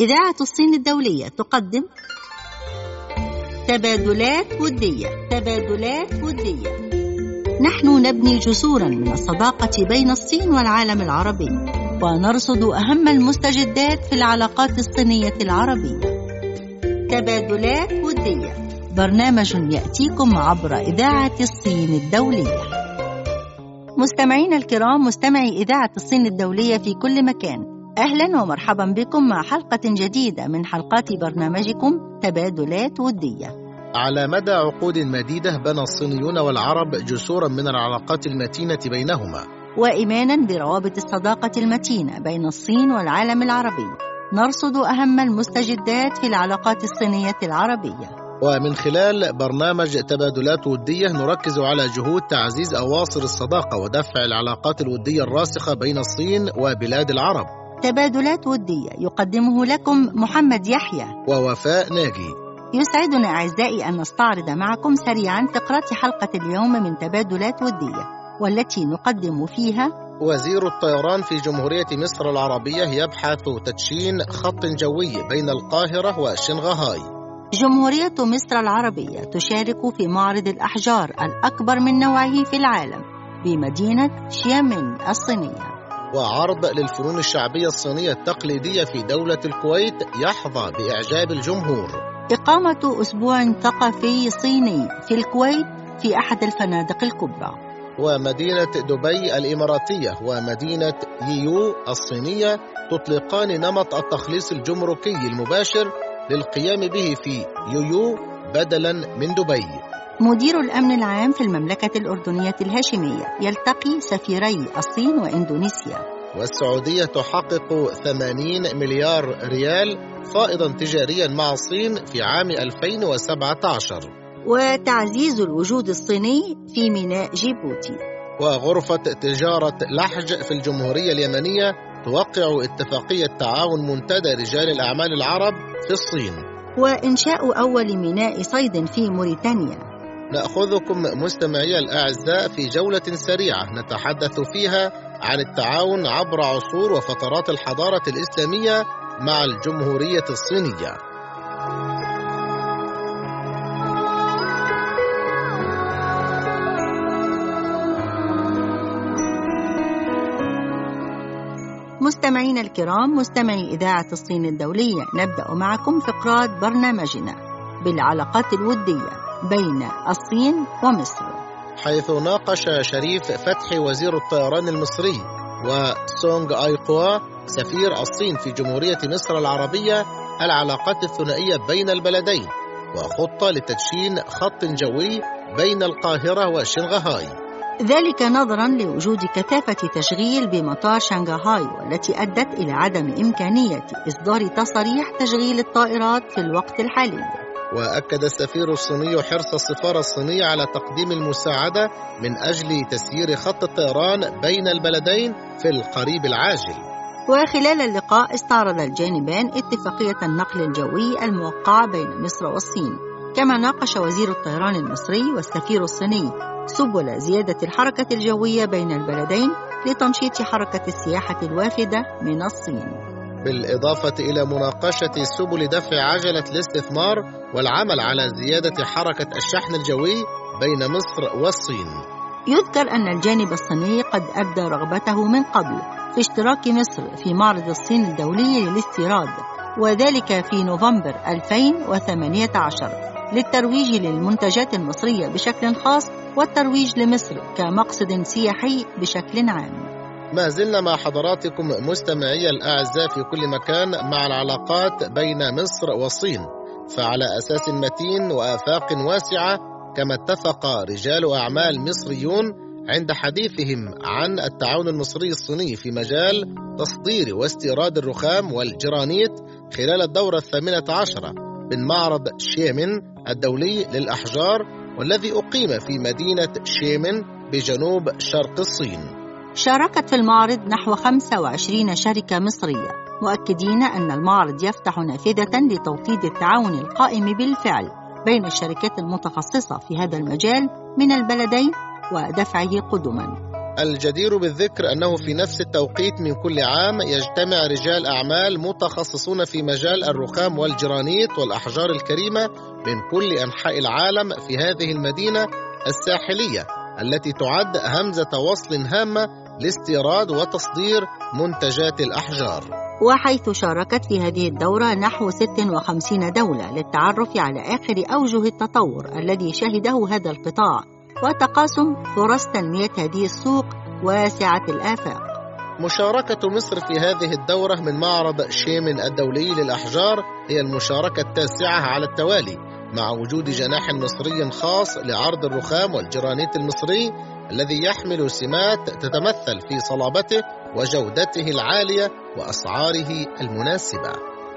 إذاعة الصين الدولية تقدم تبادلات ودية تبادلات ودية. نحن نبني جسورا من الصداقة بين الصين والعالم العربي ونرصد أهم المستجدات في العلاقات الصينية العربية. تبادلات ودية. برنامج يأتيكم عبر إذاعة الصين الدولية. مستمعينا الكرام مستمعي إذاعة الصين الدولية في كل مكان. أهلا ومرحبا بكم مع حلقة جديدة من حلقات برنامجكم تبادلات ودية. على مدى عقود مديدة بنى الصينيون والعرب جسورا من العلاقات المتينة بينهما. وإيمانا بروابط الصداقة المتينة بين الصين والعالم العربي. نرصد أهم المستجدات في العلاقات الصينية العربية. ومن خلال برنامج تبادلات ودية نركز على جهود تعزيز أواصر الصداقة ودفع العلاقات الودية الراسخة بين الصين وبلاد العرب. تبادلات ودية يقدمه لكم محمد يحيى. ووفاء ناجي. يسعدنا أعزائي أن نستعرض معكم سريعا فقرات حلقة اليوم من تبادلات ودية والتي نقدم فيها وزير الطيران في جمهورية مصر العربية يبحث تدشين خط جوي بين القاهرة وشنغهاي. جمهورية مصر العربية تشارك في معرض الأحجار الأكبر من نوعه في العالم بمدينة شيامين الصينية. وعرض للفنون الشعبية الصينية التقليدية في دولة الكويت يحظى بإعجاب الجمهور. إقامة أسبوع ثقافي صيني في الكويت في أحد الفنادق الكبرى. ومدينة دبي الإماراتية ومدينة ييو الصينية تطلقان نمط التخليص الجمركي المباشر للقيام به في يويو بدلا من دبي. مدير الأمن العام في المملكة الأردنية الهاشمية يلتقي سفيري الصين وإندونيسيا. والسعودية تحقق 80 مليار ريال فائضا تجاريا مع الصين في عام 2017 وتعزيز الوجود الصيني في ميناء جيبوتي. وغرفة تجارة لحج في الجمهورية اليمنية توقع اتفاقية تعاون منتدى رجال الأعمال العرب في الصين. وإنشاء أول ميناء صيد في موريتانيا. نأخذكم مستمعي الأعزاء في جولة سريعة نتحدث فيها عن التعاون عبر عصور وفترات الحضارة الإسلامية مع الجمهورية الصينية. مستمعينا الكرام مستمعي إذاعة الصين الدولية نبدأ معكم فقرات برنامجنا. بالعلاقات الودية بين الصين ومصر. حيث ناقش شريف فتحي وزير الطيران المصري وسونغ أيقوا سفير الصين في جمهورية مصر العربية العلاقات الثنائية بين البلدين وخطة لتدشين خط جوي بين القاهرة وشنغهاي. ذلك نظرا لوجود كثافة تشغيل بمطار شنغهاي والتي أدت إلى عدم إمكانية إصدار تصاريح تشغيل الطائرات في الوقت الحالي. وأكد السفير الصيني حرص السفارة الصينية على تقديم المساعدة من أجل تسيير خط الطيران بين البلدين في القريب العاجل. وخلال اللقاء استعرض الجانبان اتفاقية النقل الجوي الموقعة بين مصر والصين كما ناقش وزير الطيران المصري والسفير الصيني سبل زيادة الحركة الجوية بين البلدين لتنشيط حركة السياحة الوافده من الصين. بالإضافة إلى مناقشة سبل دفع عجلة الاستثمار والعمل على زيادة حركة الشحن الجوي بين مصر والصين. يذكر أن الجانب الصيني قد أبدى رغبته من قبل في اشتراك مصر في معرض الصين الدولي للاستيراد وذلك في نوفمبر 2018 للترويج للمنتجات المصرية بشكل خاص والترويج لمصر كمقصد سياحي بشكل عام. ما زلنا مع حضراتكم مستمعي الأعزاء في كل مكان مع العلاقات بين مصر والصين فعلى أساس متين وآفاق واسعة كما اتفق رجال أعمال مصريون عند حديثهم عن التعاون المصري الصيني في مجال تصدير واستيراد الرخام والجرانيت خلال الدورة الثامنة عشرة من معرض شيمن الدولي للأحجار والذي أقيم في مدينة شيمن بجنوب شرق الصين. شاركت في المعرض نحو 25 شركة مصرية. مؤكدين أن المعرض يفتح نافذة لتوطيد التعاون القائم بالفعل بين الشركات المتخصصة في هذا المجال من البلدين ودفعه قدما. الجدير بالذكر أنه في نفس التوقيت من كل عام يجتمع رجال أعمال متخصصون في مجال الرخام والجرانيت والأحجار الكريمة من كل أنحاء العالم في هذه المدينة الساحلية التي تعد همزة وصل هامة لاستيراد وتصدير منتجات الأحجار. وحيث شاركت في هذه الدورة نحو 56 دولة للتعرف على آخر أوجه التطور الذي شهده هذا القطاع وتقاسم فرص تنمية هذه السوق واسعة الآفاق. مشاركة مصر في هذه الدورة من معرض شيمن الدولي للأحجار هي المشاركة التاسعة على التوالي مع وجود جناح مصري خاص لعرض الرخام والجرانيت المصري الذي يحمل سمات تتمثل في صلابته وجودته العالية وأسعاره المناسبة.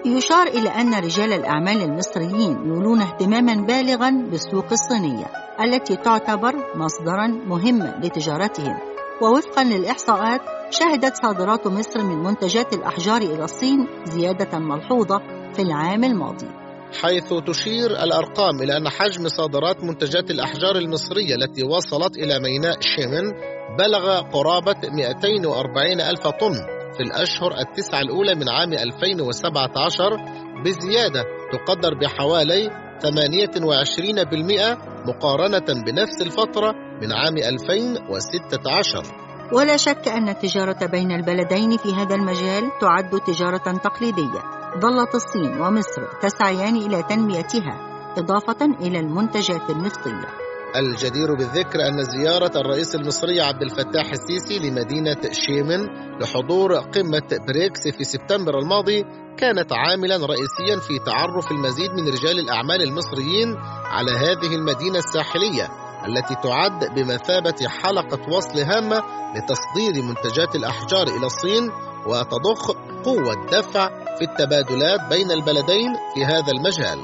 يشار إلى أن رجال الأعمال المصريين يولون اهتماما بالغا بالسوق الصينية التي تعتبر مصدرا مهما لتجارتهم. ووفقا للإحصاءات شهدت صادرات مصر من منتجات الأحجار إلى الصين زيادة ملحوظة في العام الماضي. حيث تشير الأرقام إلى أن حجم صادرات منتجات الأحجار المصرية التي وصلت إلى ميناء شيمن بلغ قرابة 240 ألف طن في الأشهر التسعة الأولى من عام 2017 بزيادة تقدر بحوالي 28% مقارنة بنفس الفترة من عام 2016 ولا شك أن التجارة بين البلدين في هذا المجال تعد تجارة تقليدية. ظلت الصين ومصر تسعيان إلى تنميتها إضافة إلى المنتجات النفطية. الجدير بالذكر أن زيارة الرئيس المصري عبد الفتاح السيسي لمدينة شيمن لحضور قمة بريكس في سبتمبر الماضي كانت عاملا رئيسيا في تعرف المزيد من رجال الأعمال المصريين على هذه المدينة الساحلية التي تعد بمثابة حلقة وصل هامة لتصدير منتجات الأحجار إلى الصين وتضخ قوة دفع في التبادلات بين البلدين في هذا المجال.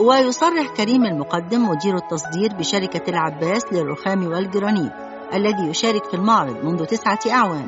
ويصرح كريم المقدم مدير التصدير بشركة العباس للرخام والجرانيت الذي يشارك في المعرض منذ تسعة أعوام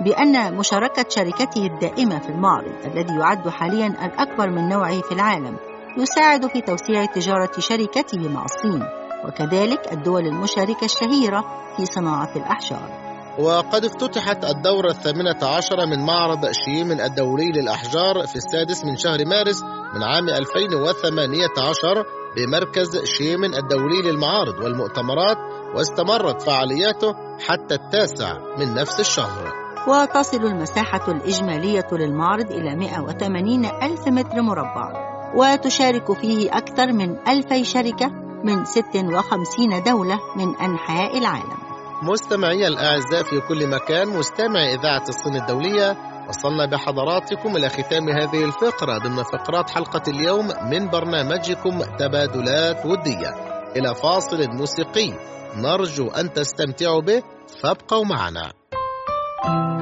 بأن مشاركة شركته الدائمة في المعرض الذي يعد حاليا الأكبر من نوعه في العالم يساعد في توسيع تجارة شركته مع الصين وكذلك الدول المشاركة الشهيرة في صناعة الأحجار. وقد افتتحت الدورة الثامنة عشرة من معرض شيمن الدولي للأحجار في السادس من شهر مارس من عام 2018 بمركز شيمن الدولي للمعارض والمؤتمرات واستمرت فعالياته حتى التاسع من نفس الشهر. وتصل المساحة الإجمالية للمعرض إلى 180 ألف متر مربع وتشارك فيه أكثر من ألفي شركة من 56 دولة من أنحاء العالم. مستمعي الأعزاء في كل مكان مستمع إذاعة الصين الدولية وصلنا بحضراتكم إلى ختام هذه الفقرة ضمن فقرات حلقة اليوم من برنامجكم تبادلات ودية. إلى فاصل موسيقي نرجو أن تستمتعوا به فابقوا معنا. 着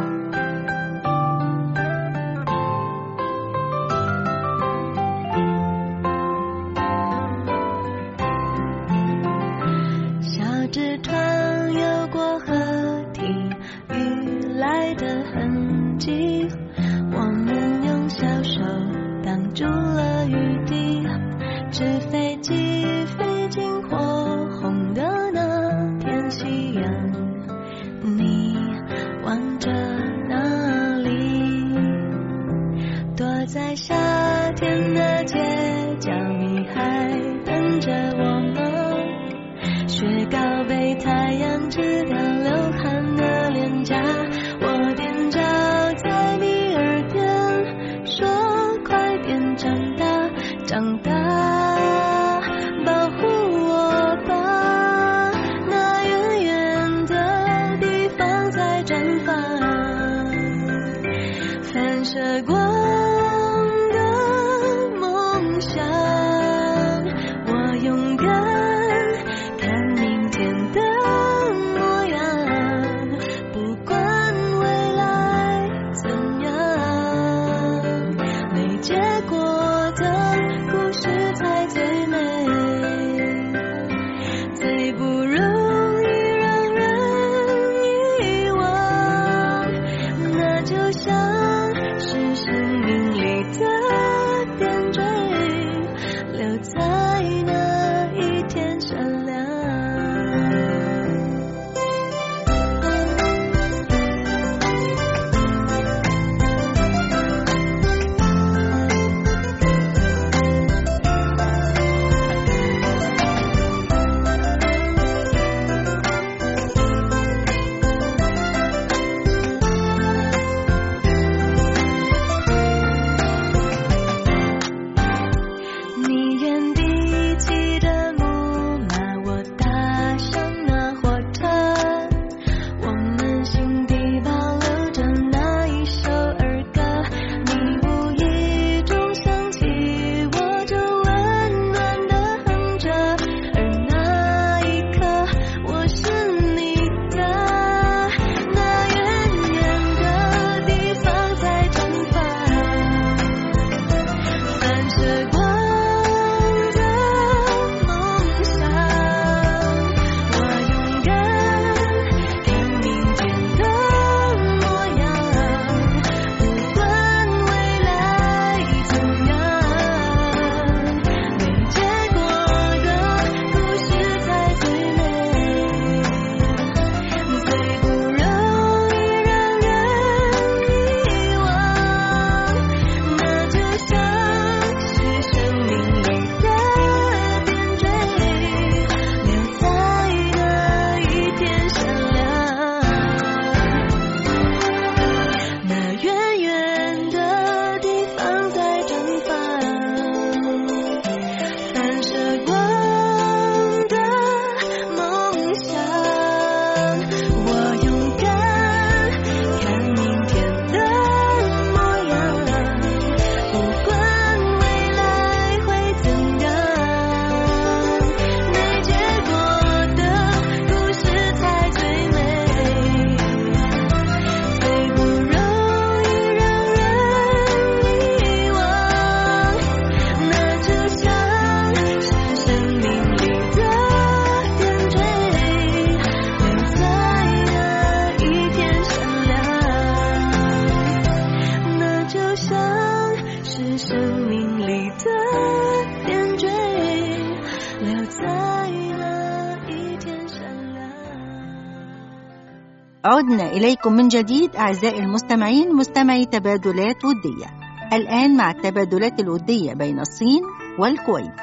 إليكم من جديد أعزائي المستمعين مستمعي تبادلات ودية. الآن مع التبادلات الودية بين الصين والكويت.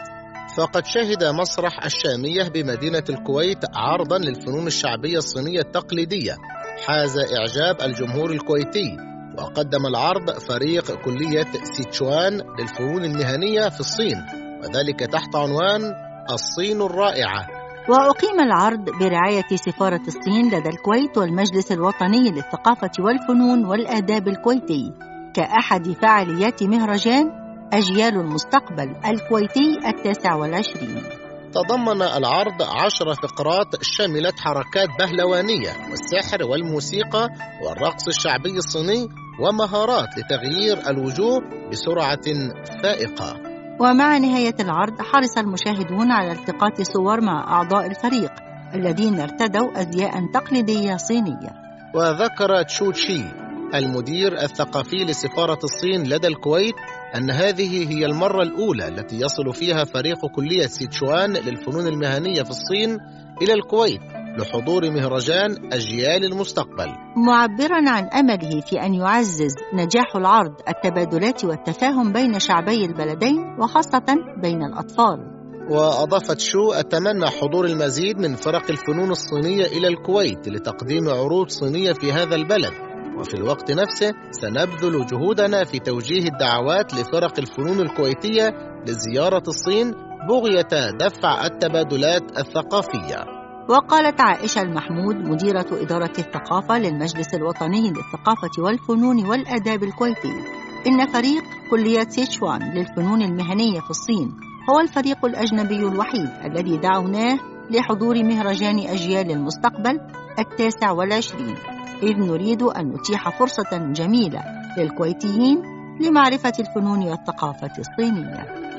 فقد شهد مسرح الشامية بمدينة الكويت عرضا للفنون الشعبية الصينية التقليدية. حاز إعجاب الجمهور الكويتي وقدم العرض فريق كلية سيتشوان للفنون المهنية في الصين وذلك تحت عنوان الصين الرائعة. وأقيم العرض برعاية سفارة الصين لدى الكويت والمجلس الوطني للثقافة والفنون والآداب الكويتي. كأحد فعاليات مهرجان أجيال المستقبل الكويتي التاسع والعشرين. تضمن العرض عشر فقرات شملت حركات بهلوانية والسحر والموسيقى والرقص الشعبي الصيني ومهارات لتغيير الوجوه بسرعة فائقة. ومع نهاية العرض حرص المشاهدون على التقاط صور مع أعضاء الفريق الذين ارتدوا أزياء تقليدية صينية. وذكر تشو تشي المدير الثقافي لسفارة الصين لدى الكويت أن هذه هي المرة الأولى التي يصل فيها فريق كلية سيتشوان للفنون المهنية في الصين إلى الكويت. لحضور مهرجان أجيال المستقبل. معبرا عن أمله في أن يعزز نجاح العرض التبادلات والتفاهم بين شعبي البلدين وخاصة بين الأطفال. وأضافت شو أتمنى حضور المزيد من فرق الفنون الصينية إلى الكويت لتقديم عروض صينية في هذا البلد. وفي الوقت نفسه سنبذل جهودنا في توجيه الدعوات لفرق الفنون الكويتية لزيارة الصين بغية دفع التبادلات الثقافية. وقالت عائشة المحمود مديرة إدارة الثقافة للمجلس الوطني للثقافة والفنون والآداب الكويتي إن فريق كلية سيتشوان للفنون المهنية في الصين هو الفريق الأجنبي الوحيد الذي دعوناه لحضور مهرجان أجيال المستقبل التاسع والعشرين إذ نريد أن نتيح فرصة جميلة للكويتيين لمعرفة الفنون والثقافة الصينية.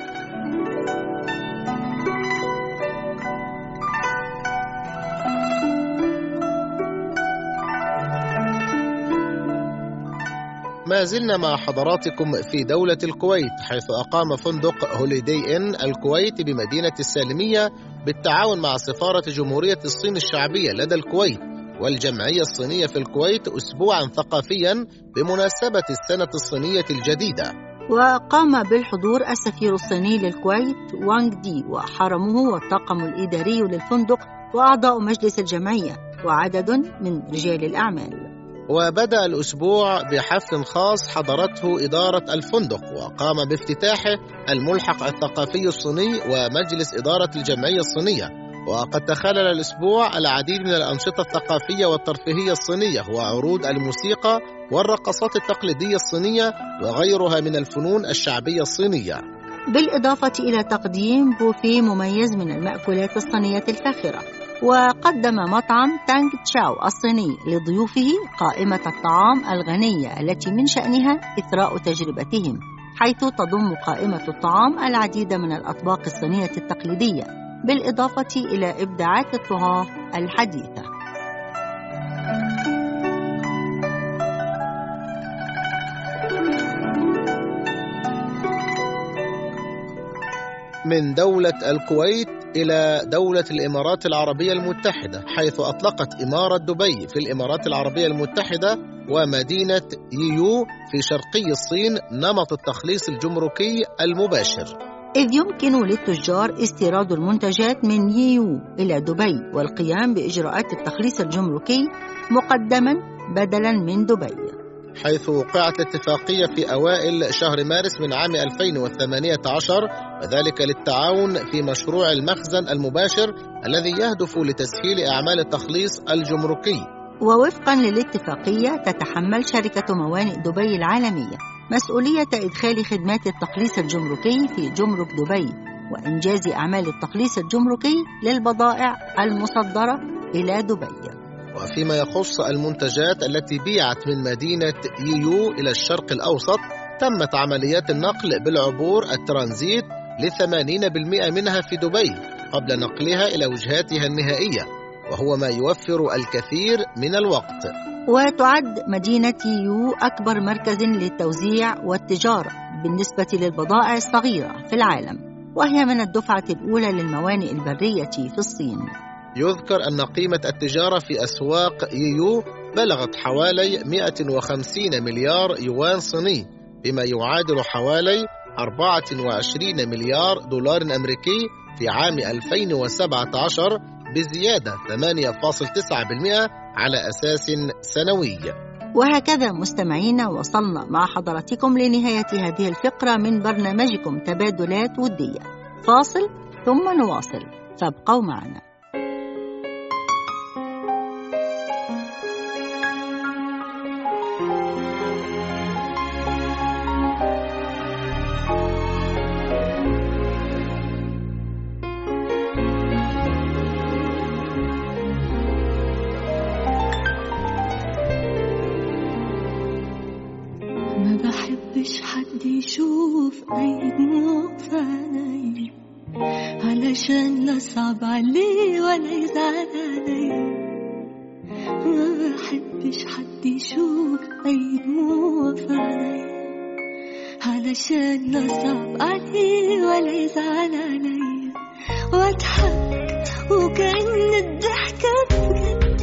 ما زلنا مع حضراتكم في دولة الكويت حيث أقام فندق هوليدي إن الكويت بمدينة السالمية بالتعاون مع سفارة جمهورية الصين الشعبية لدى الكويت والجمعية الصينية في الكويت أسبوعا ثقافيا بمناسبة السنة الصينية الجديدة. وقام بالحضور السفير الصيني للكويت وانغ دي وحرمه والطاقم الإداري للفندق وأعضاء مجلس الجمعية وعدد من رجال الأعمال. وبدأ الأسبوع بحفل خاص حضرته إدارة الفندق وقام بافتتاحه الملحق الثقافي الصيني ومجلس إدارة الجمعية الصينية. وقد تخلل الأسبوع العديد من الأنشطة الثقافية والترفيهية الصينية وعروض الموسيقى والرقصات التقليدية الصينية وغيرها من الفنون الشعبية الصينية. بالإضافة إلى تقديم بوفيه مميز من المأكولات الصينية الفاخرة. وقدم مطعم تانغ تشاو الصيني لضيوفه قائمة الطعام الغنية التي من شأنها إثراء تجربتهم حيث تضم قائمة الطعام العديد من الأطباق الصينية التقليدية بالإضافة إلى إبداعات الطهاة الحديثة. من دولة الكويت إلى دولة الإمارات العربية المتحدة حيث أطلقت إمارة دبي في الإمارات العربية المتحدة ومدينة ييو في شرقي الصين نمط التخليص الجمركي المباشر. إذ يمكن للتجار استيراد المنتجات من ييو إلى دبي والقيام بإجراءات التخليص الجمركي مقدما بدلا من دبي. حيث وقعت اتفاقية في أوائل شهر مارس من عام 2018 وذلك للتعاون في مشروع المخزن المباشر الذي يهدف لتسهيل أعمال التخليص الجمركي. ووفقا للاتفاقية تتحمل شركة موانئ دبي العالمية مسؤولية إدخال خدمات التخليص الجمركي في جمرك دبي وإنجاز أعمال التخليص الجمركي للبضائع المصدرة إلى دبي. وفيما يخص المنتجات التي بيعت من مدينة ييو إلى الشرق الأوسط تمت عمليات النقل بالعبور الترانزيت لثمانين بالمئة منها في دبي قبل نقلها إلى وجهاتها النهائية وهو ما يوفر الكثير من الوقت. وتعد مدينة يو أكبر مركز للتوزيع والتجارة بالنسبة للبضائع الصغيرة في العالم وهي من الدفعة الأولى للموانئ البرية في الصين. يذكر أن قيمة التجارة في أسواق ييو بلغت حوالي 150 مليار يوان صيني بما يعادل حوالي 24 مليار دولار أمريكي في عام 2017 بزيادة 8.9% على أساس سنوي. وهكذا مستمعينا وصلنا مع حضراتكم لنهاية هذه الفقرة من برنامجكم تبادلات ودية. فاصل ثم نواصل. فابقوا معنا. أي دموع في عيني علشان لا صعب عليه ولا يزعل علي ما بحبش حد يشوف أي دموع في عيني علشان لا صعب عليه ولا يزعل علي واضحك وكأن الضحكة بجد.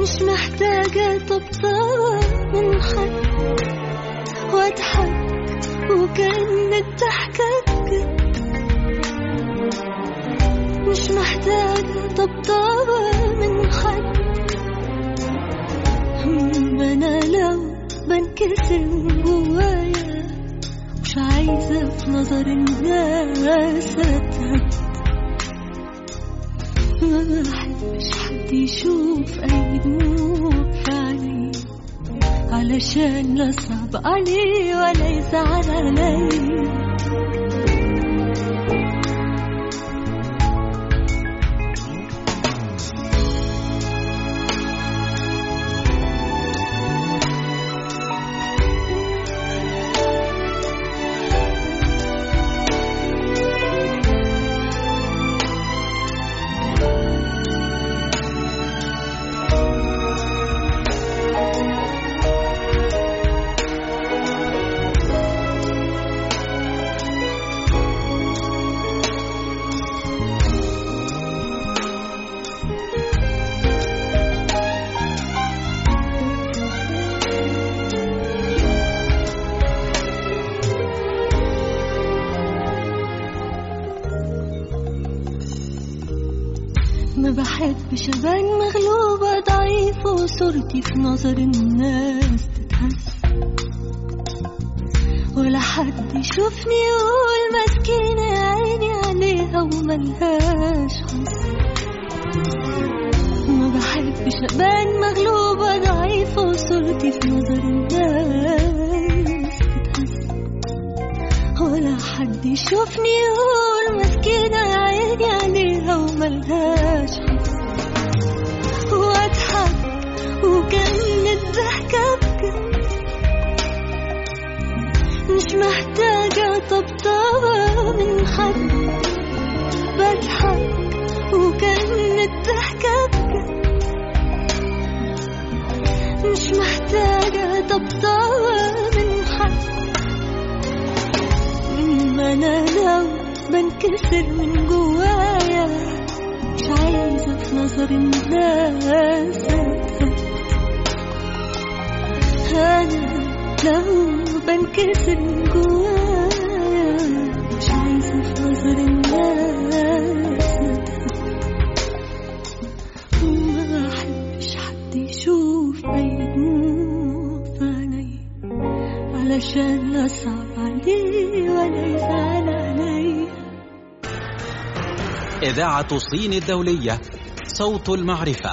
مش محتاجة طبطبة من حد. واضحك وكأن الضحكة بجد مش محتاجة طبطبة من حد أنا لو بنكسر جوايا مش عايزة في نظر الناس أتهد ما بحبش حد يشوف أي دموع علشان لا صعب عليه ولا يزعل علي وصورتي في نظر الناس تتهز ولا حد يشوفني يقول مسكينة عيني عليها وملهاش حظ. ما بحبش أبان نظر الناس. أنا لو بنكسر جوايا مش عايزة في نظر الناس. وما احبش حد يشوف دموع في عيني علشان لا صعب عليه ولا يزعل علي إذاعة الصين الدولية صوت المعرفة.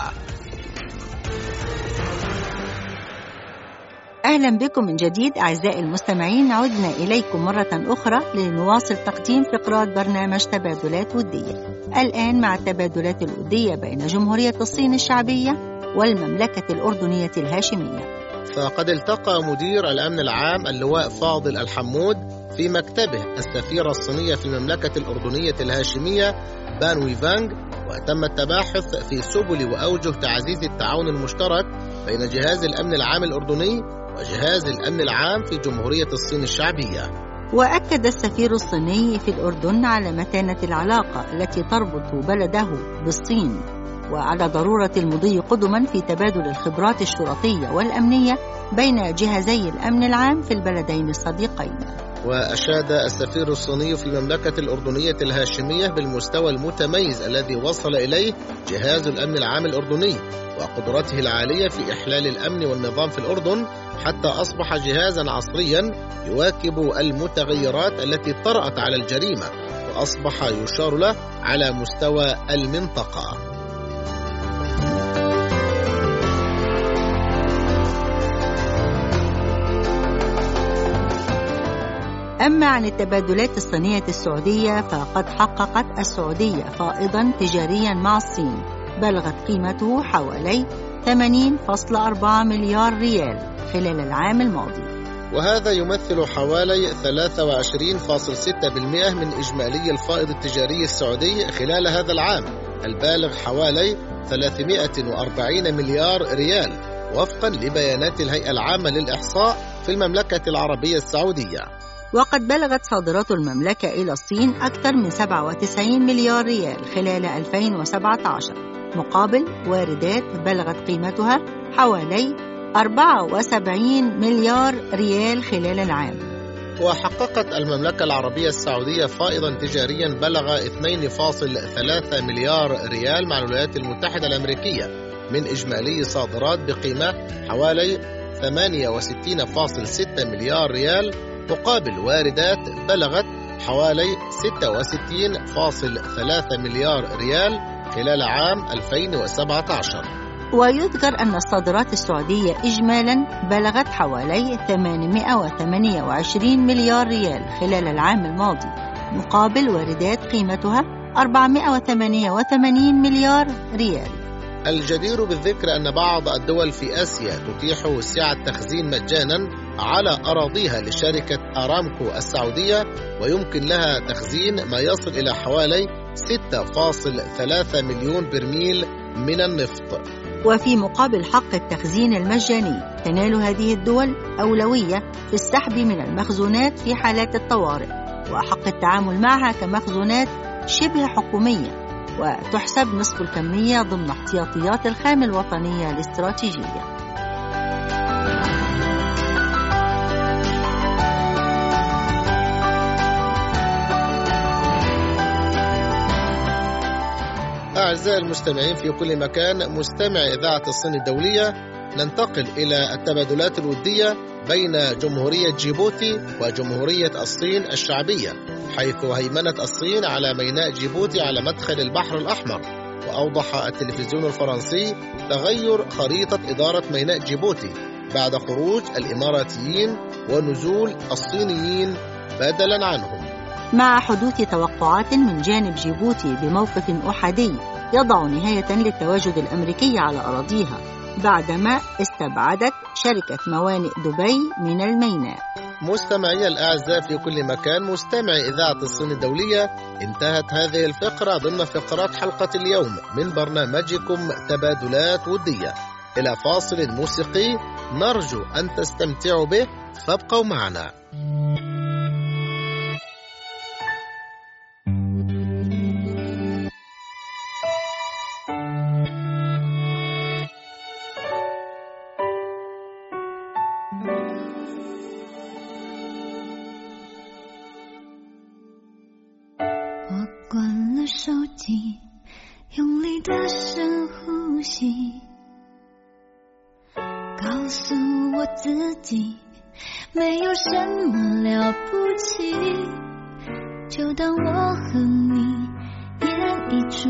أهلا بكم من جديد أعزائي المستمعين عدنا إليكم مرة أخرى لنواصل تقديم فقرات برنامج تبادلات ودية. الآن مع التبادلات الودية بين جمهورية الصين الشعبية والمملكة الأردنية الهاشمية. فقد التقى مدير الأمن العام اللواء فاضل الحمود في مكتبه السفيرة الصينية في المملكة الأردنية الهاشمية بان ويفانغ وتم التباحث في سبل وأوجه تعزيز التعاون المشترك بين جهاز الأمن العام الأردني وجهاز الأمن العام في جمهورية الصين الشعبية. وأكد السفير الصيني في الأردن على متانة العلاقة التي تربط بلده بالصين وعلى ضرورة المضي قدما في تبادل الخبرات الشرطية والأمنية بين جهازي الأمن العام في البلدين الصديقين. وأشاد السفير الصيني في المملكة الأردنية الهاشمية بالمستوى المتميز الذي وصل إليه جهاز الأمن العام الأردني وقدرته العالية في إحلال الأمن والنظام في الأردن حتى أصبح جهازا عصريا يواكب المتغيرات التي طرأت على الجريمة وأصبح يشار له على مستوى المنطقة. أما عن التبادلات الصينية السعودية فقد حققت السعودية فائضا تجاريا مع الصين. بلغت قيمته حوالي 80.4 مليار ريال خلال العام الماضي. وهذا يمثل حوالي 23.6% من إجمالي الفائض التجاري السعودي خلال هذا العام البالغ حوالي 340 مليار ريال وفقا لبيانات الهيئة العامة للإحصاء في المملكة العربية السعودية. وقد بلغت صادرات المملكة إلى الصين أكثر من 97 مليار ريال خلال 2017 مقابل واردات بلغت قيمتها حوالي 74 مليار ريال خلال العام. وحققت المملكة العربية السعودية فائضا تجاريا بلغ 2.3 مليار ريال مع الولايات المتحدة الأمريكية من إجمالي صادرات بقيمة حوالي 68.6 مليار ريال مقابل واردات بلغت حوالي 66.3 مليار ريال خلال عام 2017 ويذكر أن الصادرات السعودية إجمالا بلغت حوالي 828 مليار ريال خلال العام الماضي مقابل واردات قيمتها 488 مليار ريال. الجدير بالذكر أن بعض الدول في آسيا تتيح سعة تخزين مجانا على أراضيها لشركة أرامكو السعودية ويمكن لها تخزين ما يصل إلى حوالي 6.3 مليون برميل من النفط. وفي مقابل حق التخزين المجاني تنال هذه الدول أولوية في السحب من المخزونات في حالات الطوارئ وحق التعامل معها كمخزونات شبه حكومية وتحسب نصف الكمية ضمن احتياطيات الخام الوطنية الاستراتيجية. أعزائي المستمعين في كل مكان. مستمع إذاعة الصين الدولية. ننتقل إلى التبادلات الودية بين جمهورية جيبوتي وجمهورية الصين الشعبية حيث هيمنت الصين على ميناء جيبوتي على مدخل البحر الأحمر. وأوضح التلفزيون الفرنسي تغير خريطة إدارة ميناء جيبوتي بعد خروج الإماراتيين ونزول الصينيين بدلا عنهم. مع حدوث توقعات من جانب جيبوتي بموقف أحادي يضع نهاية للتواجد الأمريكي على أراضيها بعدما استبعدت شركة موانئ دبي من الميناء. مستمعي الأعزاء في كل مكان مستمع إذاعة الصين الدولية انتهت هذه الفقرة ضمن فقرات حلقة اليوم من برنامجكم تبادلات ودية. إلى فاصل موسيقي نرجو أن تستمتعوا به فابقوا معنا. 有什么了不起，就当我和你演一出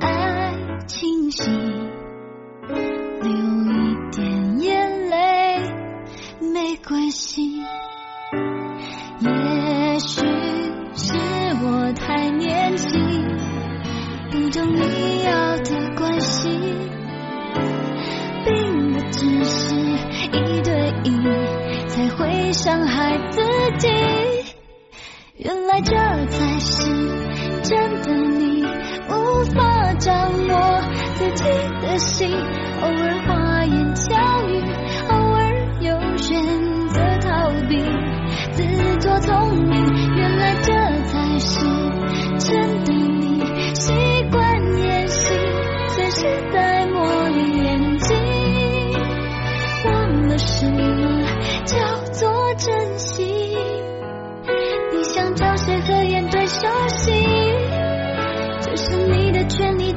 爱情戏，流一点眼泪没关系。伤害自己。原来这才是真的你，无法掌握自己的心，偶尔。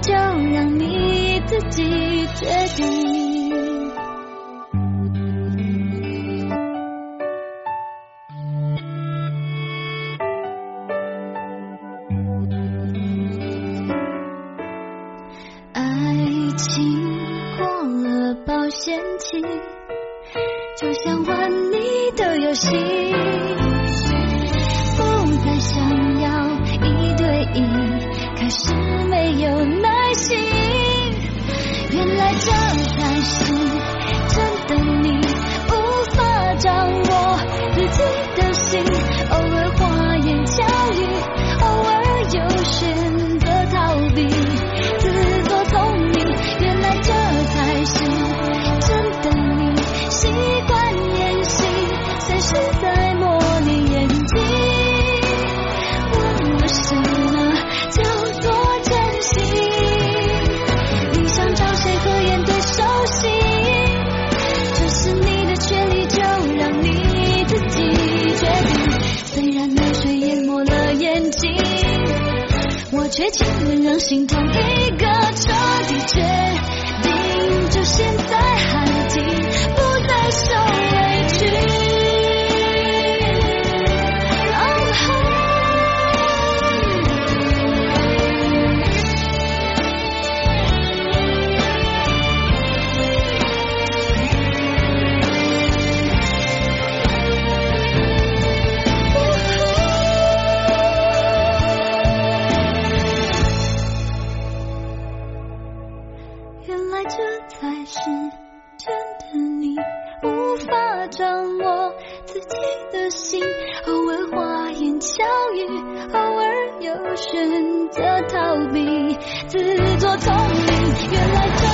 就让你自己决定。这才是真的你无法掌握。情愿让心痛一个彻底决定，就现在选择逃避，自作聪明。原来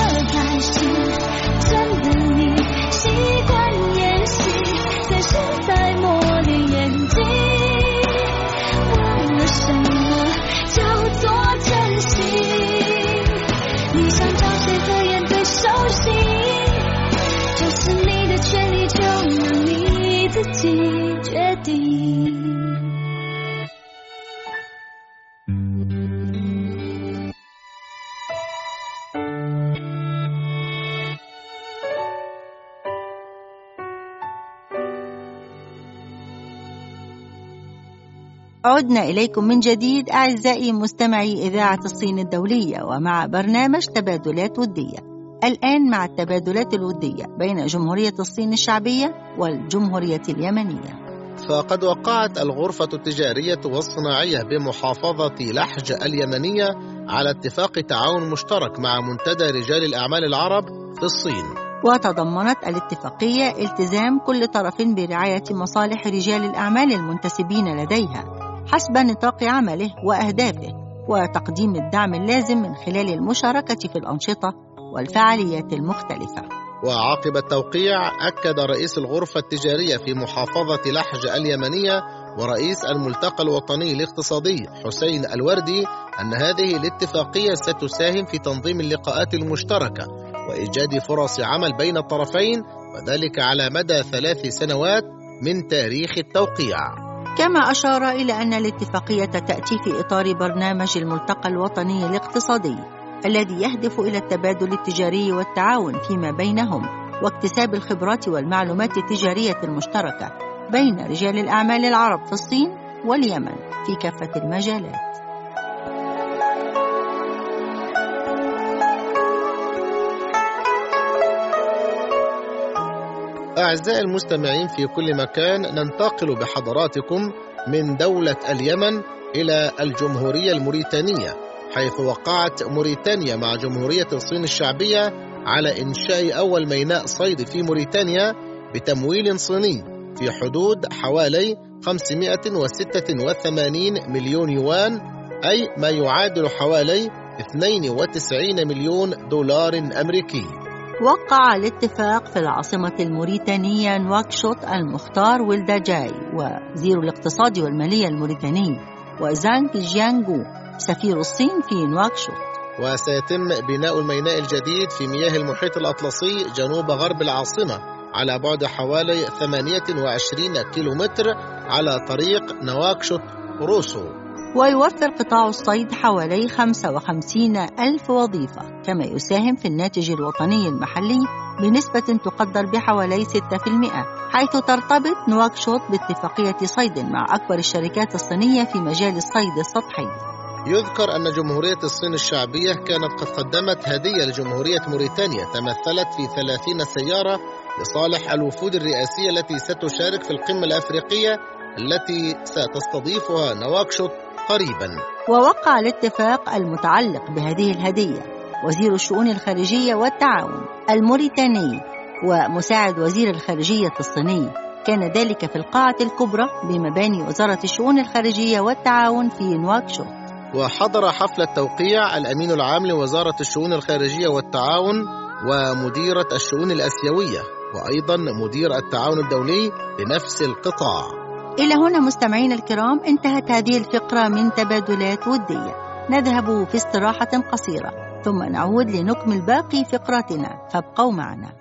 عدنا إليكم من جديد أعزائي مستمعي إذاعة الصين الدولية ومع برنامج تبادلات ودية. الآن مع التبادلات الودية بين جمهورية الصين الشعبية والجمهورية اليمنية. فقد وقعت الغرفة التجارية والصناعية بمحافظة لحج اليمنية على اتفاق تعاون مشترك مع منتدى رجال الأعمال العرب في الصين. وتضمنت الاتفاقية التزام كل طرف برعاية مصالح رجال الأعمال المنتسبين لديها. حسب نطاق عمله وأهدافه وتقديم الدعم اللازم من خلال المشاركة في الأنشطة والفعاليات المختلفة. وعقب التوقيع أكد رئيس الغرفة التجارية في محافظة لحج اليمنية ورئيس الملتقى الوطني الاقتصادي حسين الوردي أن هذه الاتفاقية ستساهم في تنظيم اللقاءات المشتركة وإيجاد فرص عمل بين الطرفين وذلك على مدى ثلاث سنوات من تاريخ التوقيع. كما أشار إلى أن الاتفاقية تأتي في إطار برنامج الملتقى الوطني الاقتصادي الذي يهدف إلى التبادل التجاري والتعاون فيما بينهم واكتساب الخبرات والمعلومات التجارية المشتركة بين رجال الأعمال العرب في الصين واليمن في كافة المجالات. أعزائي المستمعين في كل مكان ننتقل بحضراتكم من دولة اليمن إلى الجمهورية الموريتانية حيث وقعت موريتانيا مع جمهورية الصين الشعبية على إنشاء أول ميناء صيد في موريتانيا بتمويل صيني في حدود حوالي 586 مليون يوان أي ما يعادل حوالي 92 مليون دولار أمريكي. وقع الاتفاق في العاصمة الموريتانية نواكشوط المختار ولداجاي وزير الاقتصاد والمالية الموريتاني وزانغ جيانغو سفير الصين في نواكشوط. وسيتم بناء الميناء الجديد في مياه المحيط الأطلسي جنوب غرب العاصمة على بعد حوالي 28 كيلومتر على طريق نواكشوط روسو. ويوفر قطاع الصيد حوالي 55 ألف وظيفة كما يساهم في الناتج الوطني المحلي بنسبة تقدر بحوالي 6% حيث ترتبط نواكشوط باتفاقية صيد مع أكبر الشركات الصينية في مجال الصيد السطحي. يذكر أن جمهورية الصين الشعبية كانت قد قدمت هدية لجمهورية موريتانيا تمثلت في 30 سيارة لصالح الوفود الرئاسية التي ستشارك في القمة الأفريقية التي ستستضيفها نواكشوط. قريبا. ووقع الاتفاق المتعلق بهذه الهدية وزير الشؤون الخارجية والتعاون الموريتاني ومساعد وزير الخارجية الصيني. كان ذلك في القاعة الكبرى بمباني وزارة الشؤون الخارجية والتعاون في نواكشوط وحضر حفل التوقيع الأمين العام لوزارة الشؤون الخارجية والتعاون ومديرة الشؤون الأسيوية وأيضا مدير التعاون الدولي لنفس القطاع. إلى هنا مستمعينا الكرام انتهت هذه الفقرة من تبادلات ودية. نذهب في استراحة قصيرة ثم نعود لنكمل باقي فقراتنا فابقوا معنا.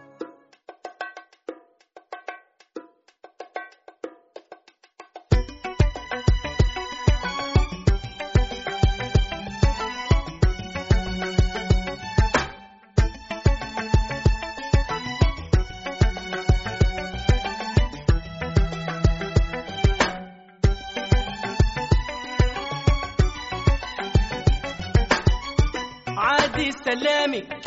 عادي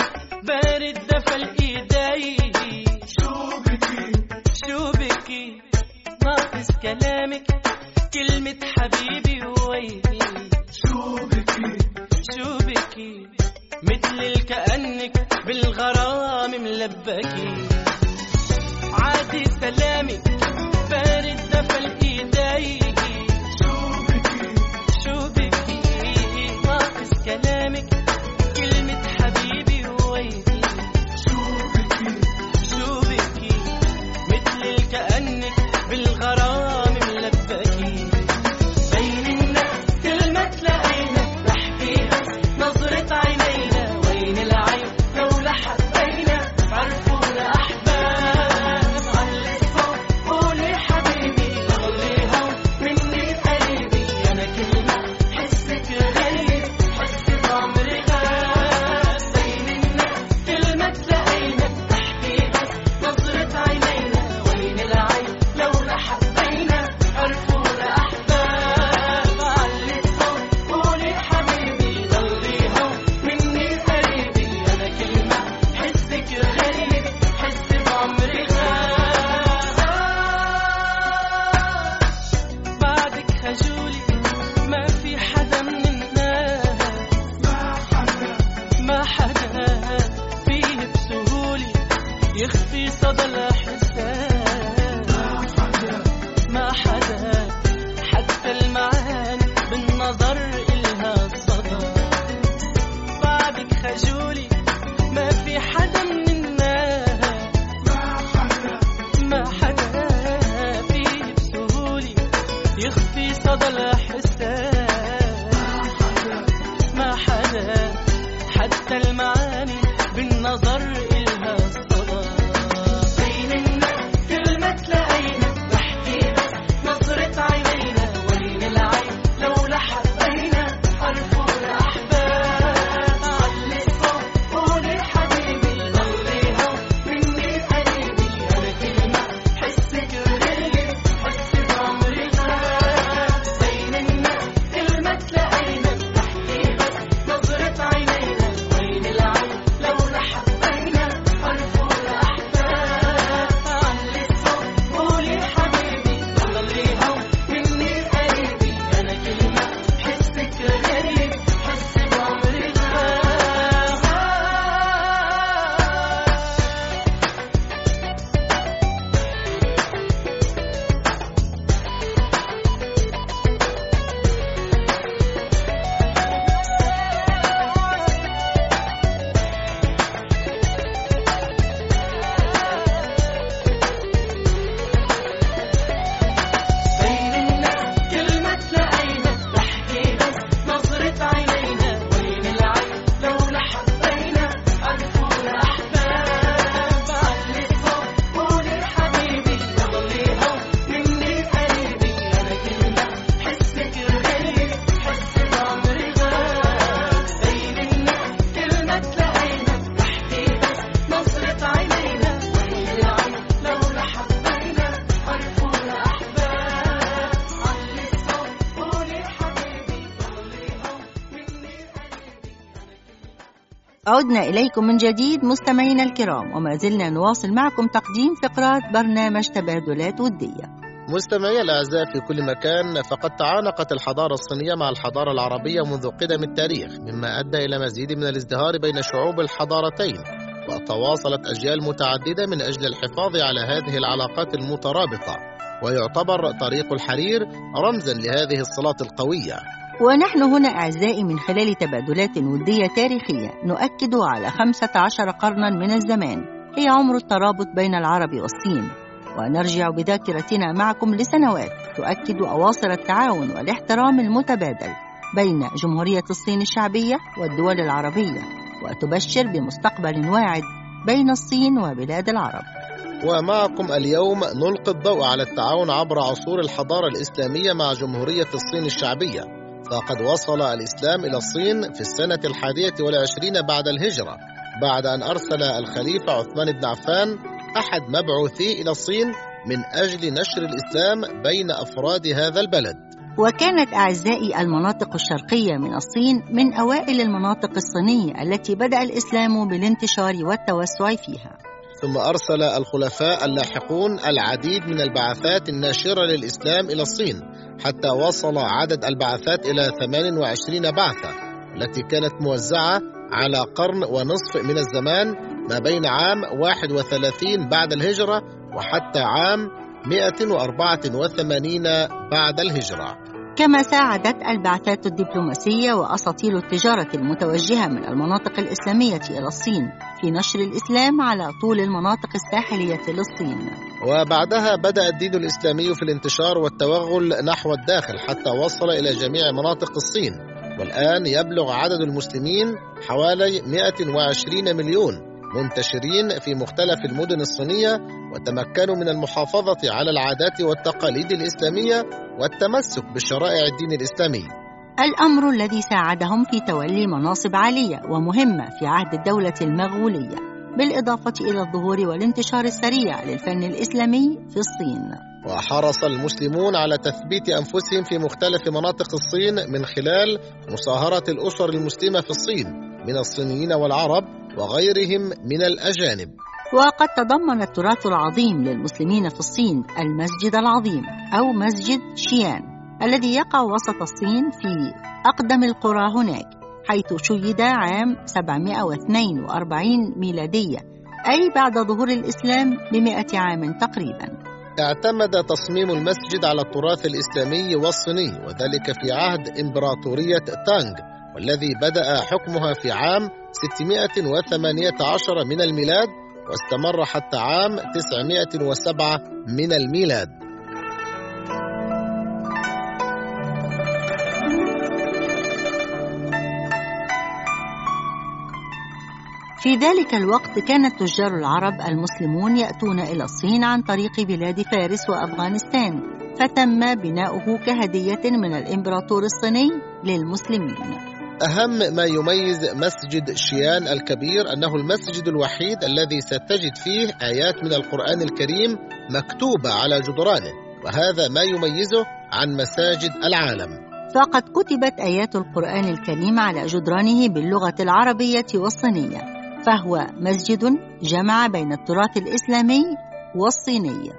عدنا إليكم من جديد مستمعينا الكرام وما زلنا نواصل معكم تقديم فقرات برنامج تبادلات ودية. مستمعي الأعزاء في كل مكان فقد تعانقت الحضارة الصينية مع الحضارة العربية منذ قدم التاريخ مما أدى إلى مزيد من الازدهار بين شعوب الحضارتين وتواصلت أجيال متعددة من أجل الحفاظ على هذه العلاقات المترابطة. ويعتبر طريق الحرير رمزا لهذه الصلات القوية. ونحن هنا أعزائي من خلال تبادلات ودية تاريخية نؤكد على 15 قرنا من الزمان. هي عمر الترابط بين العرب والصين. ونرجع بذاكرتنا معكم لسنوات تؤكد أواصر التعاون والاحترام المتبادل بين جمهورية الصين الشعبية والدول العربية وتبشر بمستقبل واعد بين الصين وبلاد العرب. ومعكم اليوم نلقي الضوء على التعاون عبر عصور الحضارة الإسلامية مع جمهورية الصين الشعبية. فقد وصل الإسلام إلى الصين في السنة الحادية والعشرين بعد الهجرة بعد أن أرسل الخليفة عثمان بن عفان أحد مبعوثي إلى الصين من أجل نشر الإسلام بين أفراد هذا البلد. وكانت أعزائي المناطق الشرقية من الصين من أوائل المناطق الصينية التي بدأ الإسلام بالانتشار والتوسع فيها. ثم أرسل الخلفاء اللاحقون العديد من البعثات الناشرة للإسلام إلى الصين حتى وصل عدد البعثات إلى 28 بعثة التي كانت موزعة على قرن ونصف من الزمان ما بين عام 31 بعد الهجرة وحتى عام 184 بعد الهجرة. كما ساعدت البعثات الدبلوماسية وأساطيل التجارة المتوجهة من المناطق الإسلامية إلى الصين في نشر الإسلام على طول المناطق الساحلية للصين وبعدها بدأ الدين الإسلامي في الانتشار والتوغل نحو الداخل حتى وصل إلى جميع مناطق الصين. والآن يبلغ عدد المسلمين حوالي 120 مليون. منتشرين في مختلف المدن الصينية وتمكنوا من المحافظة على العادات والتقاليد الإسلامية والتمسك بشرائع الدين الإسلامي. الأمر الذي ساعدهم في تولي مناصب عالية ومهمة في عهد الدولة المغولية بالإضافة إلى الظهور والانتشار السريع للفن الإسلامي في الصين. وحرص المسلمون على تثبيت أنفسهم في مختلف مناطق الصين من خلال مصاهرة الأسر المسلمة في الصين من الصينيين والعرب وغيرهم من الأجانب. وقد تضمن التراث العظيم للمسلمين في الصين المسجد العظيم أو مسجد شيان الذي يقع وسط الصين في أقدم القرى هناك حيث شيد عام 742 ميلادية أي بعد ظهور الإسلام بمئة عام تقريبا. اعتمد تصميم المسجد على التراث الإسلامي والصيني وذلك في عهد إمبراطورية تانغ. والذي بدأ حكمها في عام 618 من الميلاد واستمر حتى عام 907 من الميلاد. في ذلك الوقت كان التجار العرب المسلمون يأتون إلى الصين عن طريق بلاد فارس وأفغانستان فتم بناؤه كهدية من الإمبراطور الصيني للمسلمين. أهم ما يميز مسجد شيان الكبير أنه المسجد الوحيد الذي ستجد فيه آيات من القرآن الكريم مكتوبة على جدرانه وهذا ما يميزه عن مساجد العالم. فقد كتبت آيات القرآن الكريم على جدرانه باللغة العربية والصينية فهو مسجد جمع بين التراث الإسلامي والصيني.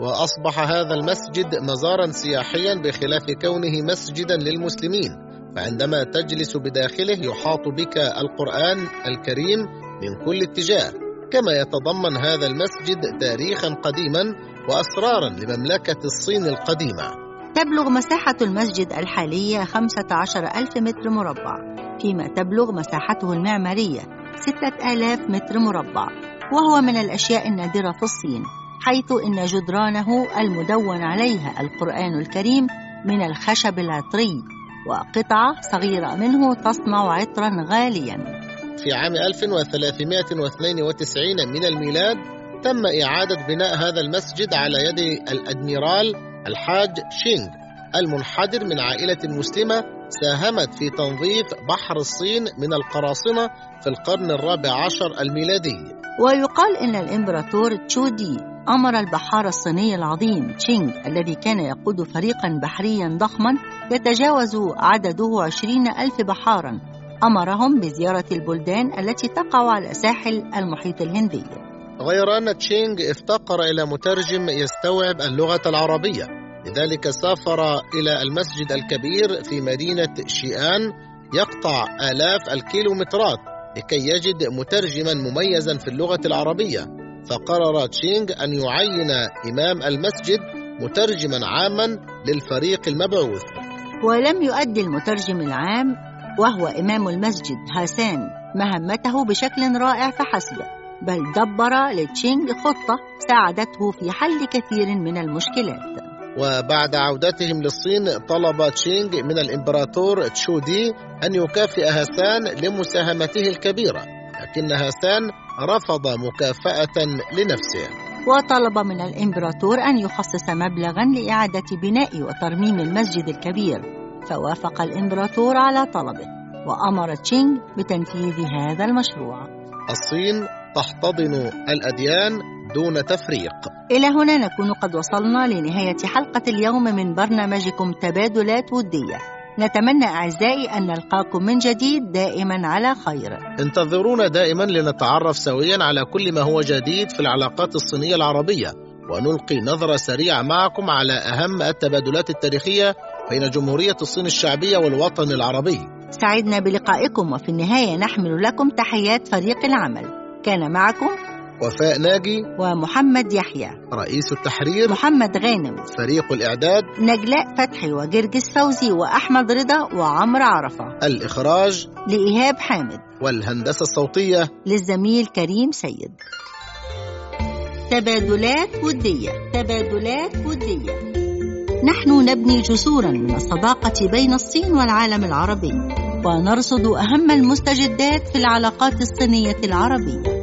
وأصبح هذا المسجد مزارا سياحيا بخلاف كونه مسجدا للمسلمين. فعندما تجلس بداخله يحاط بك القرآن الكريم من كل اتجاه كما يتضمن هذا المسجد تاريخا قديما وأسرارا لمملكة الصين القديمة. تبلغ مساحة المسجد الحالية 15 ألف متر مربع فيما تبلغ مساحته المعمارية ستة آلاف متر مربع وهو من الأشياء النادرة في الصين حيث إن جدرانه المدون عليها القرآن الكريم من الخشب العطري. وقطعة صغيرة منه تصنع عطرا غاليا. في عام 1392 من الميلاد تم إعادة بناء هذا المسجد على يد الأدميرال الحاج شينغ المنحدر من عائلة مسلمة ساهمت في تنظيف بحر الصين من القراصنة في القرن الرابع عشر الميلادي. ويقال إن الإمبراطور تشودي أمر البحار الصيني العظيم تشينغ الذي كان يقود فريقا بحريا ضخما يتجاوز عدده عشرين ألف بحارا. أمرهم بزيارة البلدان التي تقع على ساحل المحيط الهندي. غير أن تشينغ افتقر إلى مترجم يستوعب اللغة العربية. لذلك سافر إلى المسجد الكبير في مدينة شيئان يقطع آلاف الكيلومترات لكي يجد مترجما مميزا في اللغة العربية. فقرر تشينغ أن يعين إمام المسجد مترجما عاما للفريق المبعوث. ولم يؤدي المترجم العام وهو إمام المسجد هاسان مهمته بشكل رائع فحسب بل دبر لتشينغ خطة ساعدته في حل كثير من المشكلات. وبعد عودتهم للصين طلب تشينغ من الإمبراطور تشودي أن يكافئ هاسان لمساهمته الكبيرة. لكن هاسان رفض مكافأة لنفسه. وطلب من الإمبراطور أن يخصص مبلغا لإعادة بناء وترميم المسجد الكبير. فوافق الإمبراطور على طلبه وأمر تشينغ بتنفيذ هذا المشروع. الصين تحتضن الأديان دون تفريق. إلى هنا نكون قد وصلنا لنهاية حلقة اليوم من برنامجكم تبادلات ودية. نتمنى أعزائي أن نلقاكم من جديد دائما على خير. انتظرونا دائما لنتعرف سويا على كل ما هو جديد في العلاقات الصينية العربية ونلقي نظرة سريعة معكم على أهم التبادلات التاريخية بين جمهورية الصين الشعبية والوطن العربي. سعدنا بلقائكم وفي النهاية نحمل لكم تحيات فريق العمل. كان معكم وفاء ناجي ومحمد يحيى. رئيس التحرير محمد غانم. فريق الإعداد نجلاء فتحي وجرجس فوزي وأحمد رضا وعمرو عرفة. الإخراج لإيهاب حامد. والهندسة الصوتية للزميل كريم سيد. تبادلات ودية. تبادلات ودية. نحن نبني جسورا من الصداقة بين الصين والعالم العربي ونرصد أهم المستجدات في العلاقات الصينية العربية.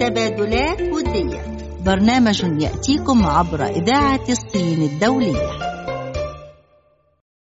تبادلات ودية برنامج يأتيكم عبر إذاعة الصين الدولية.